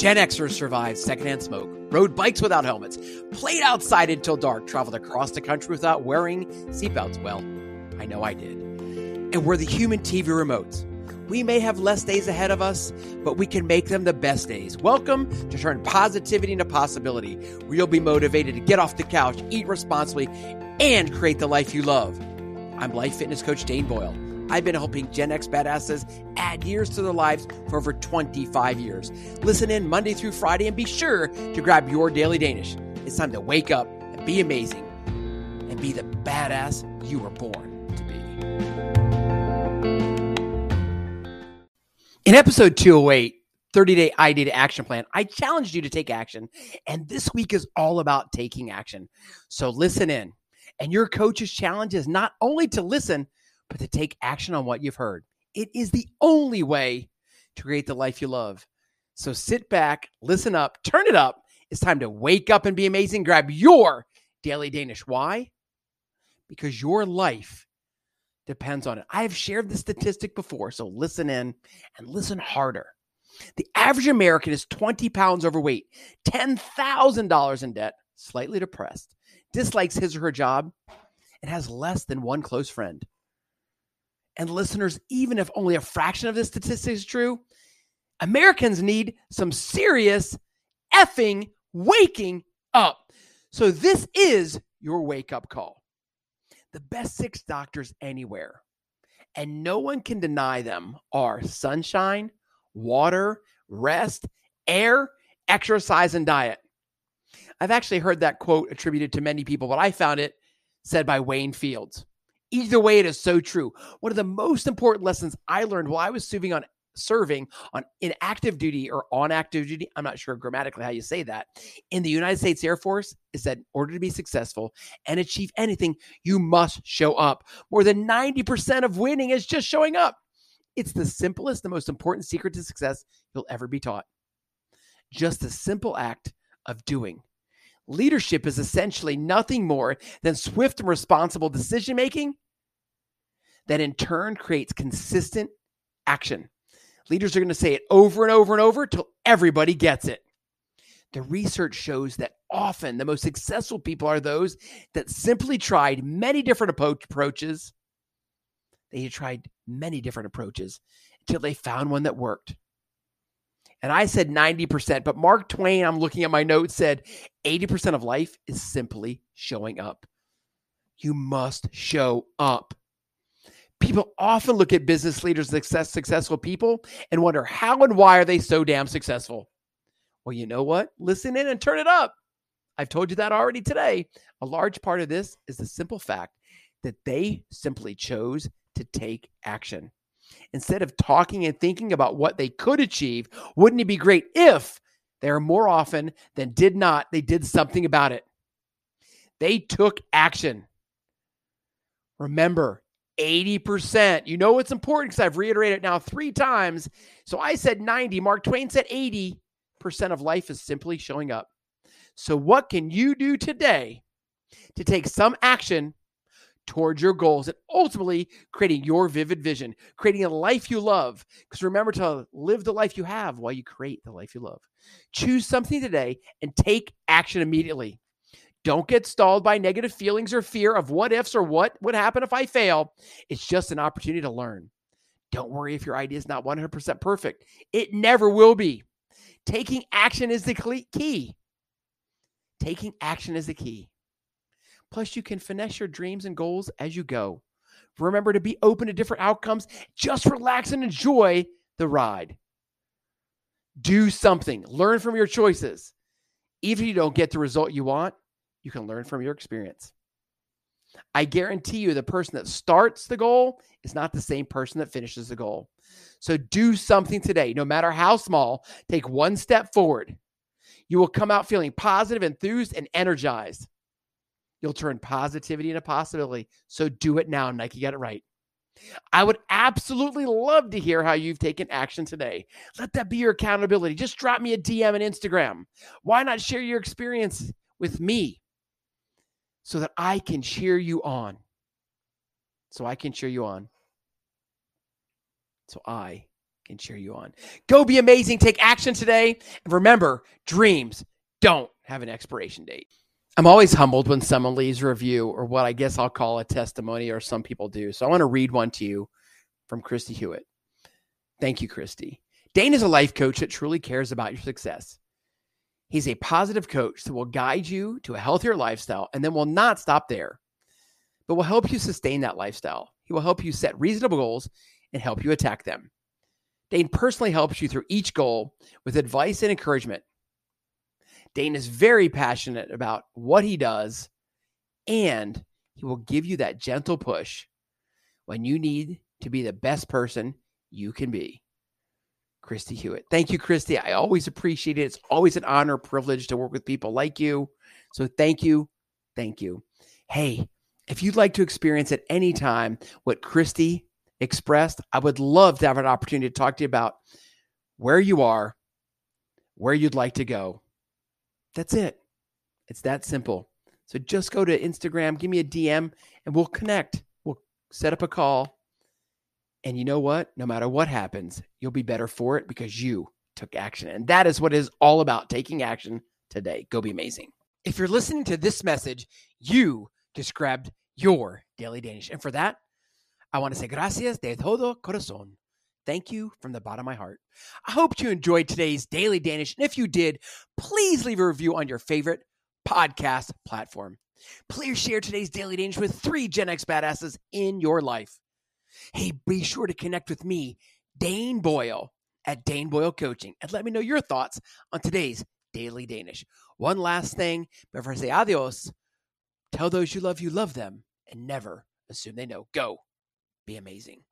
Gen Xers survived secondhand smoke, rode bikes without helmets, played outside until dark, traveled across the country without wearing seatbelts. Well, I know I did. And we're the human TV remotes. We may have less days ahead of us, but we can make them the best days. Welcome to Turn Positivity into Possibility, where you'll be motivated to get off the couch, eat responsibly, and create the life you love. I'm life fitness coach Dane Boyle. I've been helping Gen X badasses add years to their lives for over 25 years. Listen in Monday through Friday and be sure to grab your daily Danish. It's time to wake up and be amazing and be the badass you were born to be. In episode 208, 30 day ID to action plan, I challenged you to take action. And this week is all about taking action. So listen in. And your coach's challenge is not only to listen, but to take action on what you've heard. It is the only way to create the life you love. So sit back, listen up, turn it up. It's time to wake up and be amazing. Grab your daily Danish. Why? Because your life depends on it. I have shared this statistic before, so listen in and listen harder. The average American is 20 pounds overweight, $10,000 in debt, slightly depressed, dislikes his or her job, and has less than one close friend and listeners, even if only a fraction of this statistic is true, Americans need some serious effing waking up. So, this is your wake up call. The best six doctors anywhere, and no one can deny them, are sunshine, water, rest, air, exercise, and diet. I've actually heard that quote attributed to many people, but I found it said by Wayne Fields. Either way, it is so true. One of the most important lessons I learned while I was serving on serving on in active duty or on active duty, I'm not sure grammatically how you say that, in the United States Air Force is that in order to be successful and achieve anything, you must show up. More than 90% of winning is just showing up. It's the simplest, the most important secret to success you'll ever be taught. Just the simple act of doing. Leadership is essentially nothing more than swift and responsible decision making that in turn creates consistent action. Leaders are going to say it over and over and over till everybody gets it. The research shows that often the most successful people are those that simply tried many different approaches. They tried many different approaches until they found one that worked. And I said 90%, but Mark Twain, I'm looking at my notes, said 80% of life is simply showing up. You must show up. People often look at business leaders, success, successful people, and wonder how and why are they so damn successful? Well, you know what? Listen in and turn it up. I've told you that already today. A large part of this is the simple fact that they simply chose to take action. Instead of talking and thinking about what they could achieve, wouldn't it be great if they are more often than did not, they did something about it? They took action. Remember, 80%. You know it's important because I've reiterated it now three times. So I said 90. Mark Twain said 80% of life is simply showing up. So, what can you do today to take some action towards your goals and ultimately creating your vivid vision, creating a life you love. Because remember to live the life you have while you create the life you love. Choose something today and take action immediately. Don't get stalled by negative feelings or fear of what ifs or what would happen if I fail. It's just an opportunity to learn. Don't worry if your idea is not 100% perfect, it never will be. Taking action is the key. Taking action is the key. Plus, you can finesse your dreams and goals as you go. Remember to be open to different outcomes. Just relax and enjoy the ride. Do something, learn from your choices. Even if you don't get the result you want, you can learn from your experience. I guarantee you, the person that starts the goal is not the same person that finishes the goal. So do something today, no matter how small. Take one step forward. You will come out feeling positive, enthused, and energized. You'll turn positivity into possibility. So do it now. Nike got it right. I would absolutely love to hear how you've taken action today. Let that be your accountability. Just drop me a DM on Instagram. Why not share your experience with me so that I can cheer you on? So I can cheer you on. So I can cheer you on. Go be amazing. Take action today. And remember, dreams don't have an expiration date. I'm always humbled when someone leaves a review or what I guess I'll call a testimony, or some people do. So I want to read one to you from Christy Hewitt. Thank you, Christy. Dane is a life coach that truly cares about your success. He's a positive coach that will guide you to a healthier lifestyle and then will not stop there, but will help you sustain that lifestyle. He will help you set reasonable goals and help you attack them. Dane personally helps you through each goal with advice and encouragement. Dane is very passionate about what he does, and he will give you that gentle push when you need to be the best person you can be. Christy Hewitt. Thank you, Christy. I always appreciate it. It's always an honor, privilege to work with people like you. So thank you. Thank you. Hey, if you'd like to experience at any time what Christy expressed, I would love to have an opportunity to talk to you about where you are, where you'd like to go. That's it. It's that simple. So just go to Instagram, give me a DM, and we'll connect. We'll set up a call. And you know what? No matter what happens, you'll be better for it because you took action. And that is what is all about taking action today. Go be amazing. If you're listening to this message, you just grabbed your daily Danish. And for that, I want to say gracias de todo corazón. Thank you from the bottom of my heart. I hope you enjoyed today's Daily Danish. And if you did, please leave a review on your favorite podcast platform. Please share today's Daily Danish with three Gen X badasses in your life. Hey, be sure to connect with me, Dane Boyle, at Dane Boyle Coaching, and let me know your thoughts on today's Daily Danish. One last thing before I say adios tell those you love you love them and never assume they know. Go be amazing.